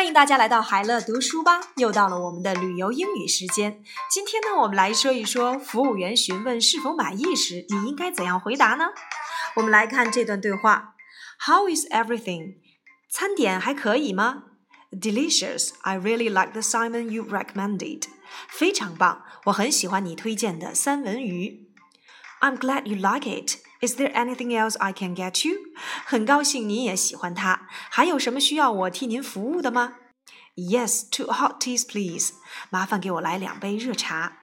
欢迎大家来到海乐读书吧，又到了我们的旅游英语时间。今天呢，我们来说一说服务员询问是否满意时，你应该怎样回答呢？我们来看这段对话：How is everything？餐点还可以吗？Delicious. I really like the salmon you recommended. 非常棒，我很喜欢你推荐的三文鱼。I'm glad you like it. Is there anything else I can get you？很高兴你也喜欢它。还有什么需要我替您服务的吗？Yes, two hot teas, please. 麻烦给我来两杯热茶。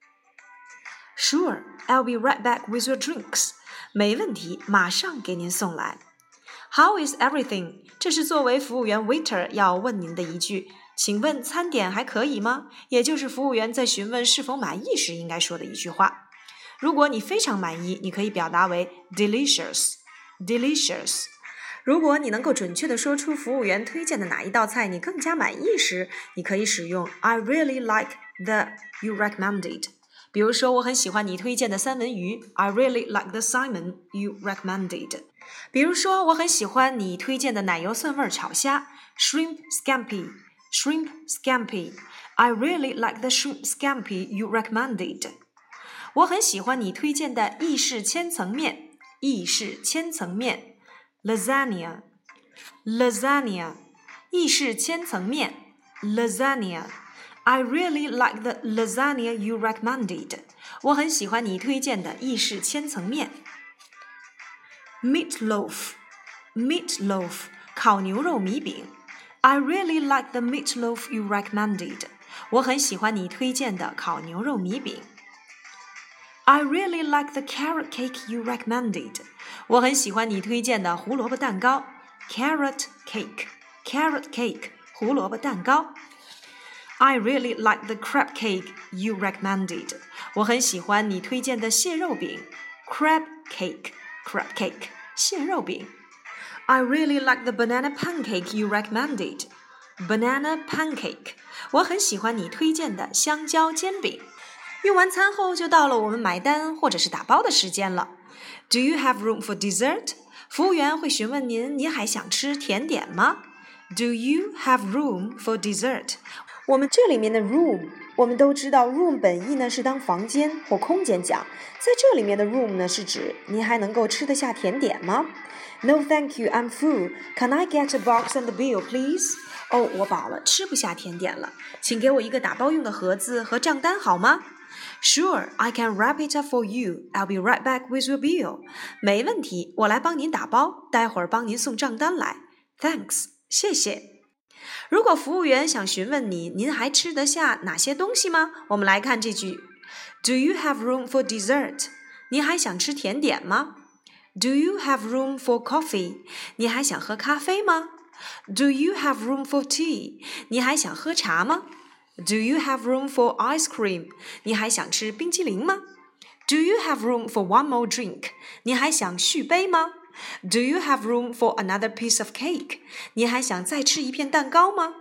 Sure, I'll be right back with your drinks. 没问题，马上给您送来。How is everything？这是作为服务员 waiter 要问您的一句，请问餐点还可以吗？也就是服务员在询问是否满意时应该说的一句话。 如果你非常满意，你可以表达为 delicious，delicious。如果你能够准确地说出服务员推荐的哪一道菜你更加满意时，你可以使用 I really like the you recommended。比如说，我很喜欢你推荐的三文鱼，I really like the salmon you recommended。比如说，我很喜欢你推荐的奶油蒜味炒虾，shrimp scampi，shrimp scampi。I really like the shrimp scampi you recommended。 我很喜欢你推荐的意式千层面，意式千层面，lasagna，lasagna，意式千层面，lasagna。I really like the lasagna you recommended。我很喜欢你推荐的意式千层面。Meatloaf，meatloaf，烤牛肉米饼。I really like the meatloaf you recommended。我很喜欢你推荐的烤牛肉米饼。 I really like the carrot cake you recommended. 我很喜欢你推荐的胡萝卜蛋糕。Carrot cake, carrot cake，胡萝卜蛋糕。I really like the crab cake you recommended. 我很喜欢你推荐的蟹肉饼。Crab cake, crab cake，蟹肉饼。I really like the banana pancake you recommended. Banana pancake，我很喜欢你推荐的香蕉煎饼。 用完餐后，就到了我们买单或者是打包的时间了。Do you have room for dessert？服务员会询问您：您还想吃甜点吗？Do you have room for dessert？我们这里面的 room，我们都知道 room 本意呢是当房间或空间讲，在这里面的 room 呢是指您还能够吃得下甜点吗？No, thank you, I'm full. Can I get a box and a bill, please? 哦，我饱了，吃不下甜点了，请给我一个打包用的盒子和账单好吗 ？Sure, I can wrap it up for you. I'll be right back with your bill. 没问题，我来帮您打包，待会儿帮您送账单来。Thanks，谢谢。如果服务员想询问你，您还吃得下哪些东西吗？我们来看这句：Do you have room for dessert？你还想吃甜点吗？Do you have room for coffee？你还想喝咖啡吗？Do you have room for tea？你还想喝茶吗 ？Do you have room for ice cream？你还想吃冰激凌吗？Do you have room for one more drink？你还想续杯吗？Do you have room for another piece of cake？你还想再吃一片蛋糕吗？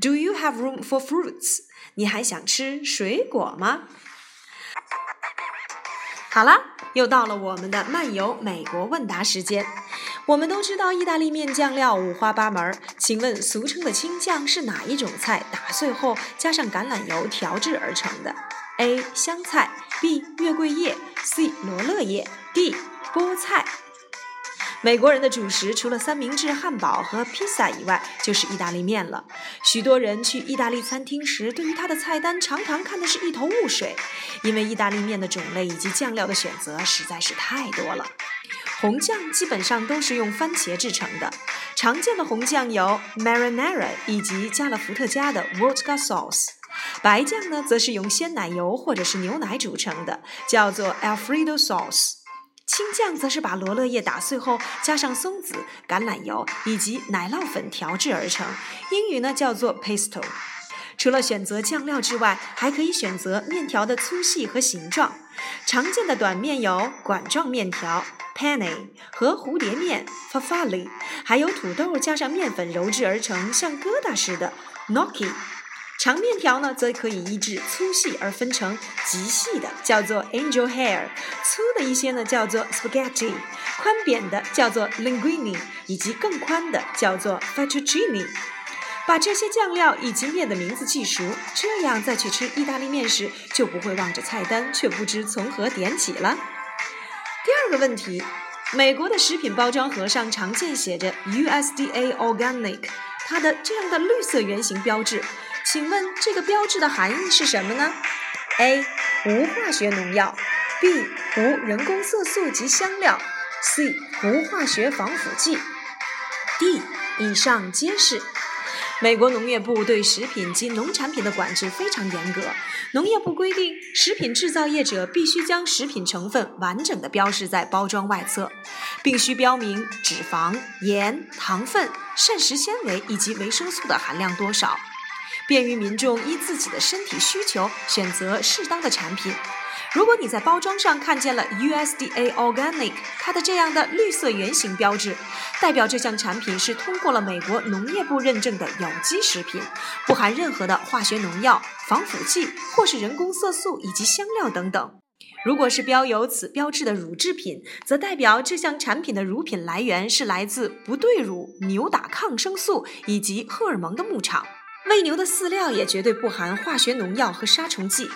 Do you have room for fruits？你还想吃水果吗？ 好啦，又到了我们的漫游美国问答时间。我们都知道意大利面酱料五花八门，请问俗称的青酱是哪一种菜打碎后加上橄榄油调制而成的？A. 香菜 B. 月桂叶 C. 罗勒叶 D. 菠菜。美国人的主食除了三明治、汉堡和披萨以外，就是意大利面了。许多人去意大利餐厅时，对于它的菜单常常看的是一头雾水，因为意大利面的种类以及酱料的选择实在是太多了。红酱基本上都是用番茄制成的，常见的红酱有 marinara 以及加了伏特加的 vodka sauce。白酱呢，则是用鲜奶油或者是牛奶组成的，叫做 Alfredo sauce。青酱则是把罗勒叶打碎后，加上松子、橄榄油以及奶酪粉调制而成，英语呢叫做 pesto。除了选择酱料之外，还可以选择面条的粗细和形状。常见的短面有管状面条 （penne） 和蝴蝶面 （farfalle），还有土豆加上面粉揉制而成像疙瘩似的 n o c k i。长面条呢，则可以依制粗细而分成极细的，叫做 angel hair；粗的一些呢，叫做 spaghetti；宽扁的叫做 linguine，以及更宽的叫做 fettuccine。把这些酱料以及面的名字记熟，这样再去吃意大利面时就不会望着菜单却不知从何点起了。第二个问题，美国的食品包装盒上常见写着 USDA Organic，它的这样的绿色圆形标志，请问这个标志的含义是什么呢？A. 无化学农药；B. 无人工色素及香料；C. 无化学防腐剂；D. 以上皆是。美国农业部对食品及农产品的管制非常严格。农业部规定，食品制造业者必须将食品成分完整的标示在包装外侧，并需标明脂肪、盐、糖分、膳食纤维以及维生素的含量多少，便于民众依自己的身体需求选择适当的产品。如果你在包装上看见了 USDA Organic，它的这样的绿色圆形标志，代表这项产品是通过了美国农业部认证的有机食品，不含任何的化学农药、防腐剂或是人工色素以及香料等等。如果是标有此标志的乳制品，则代表这项产品的乳品来源是来自不对乳、牛打抗生素以及荷尔蒙的牧场。喂牛的饲料也绝对不含化学农药和杀虫剂。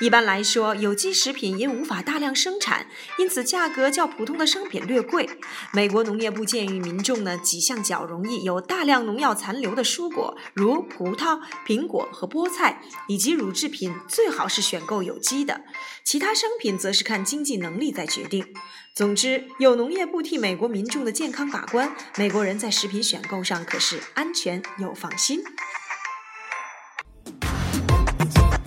一般来说，有机食品因无法大量生产，因此价格较普通的商品略贵。美国农业部建议民众呢，几项较容易有大量农药残留的蔬果，如葡萄、苹果和菠菜，以及乳制品，最好是选购有机的。其他商品则是看经济能力再决定。总之，有农业部替美国民众的健康把关，美国人在食品选购上可是安全又放心。to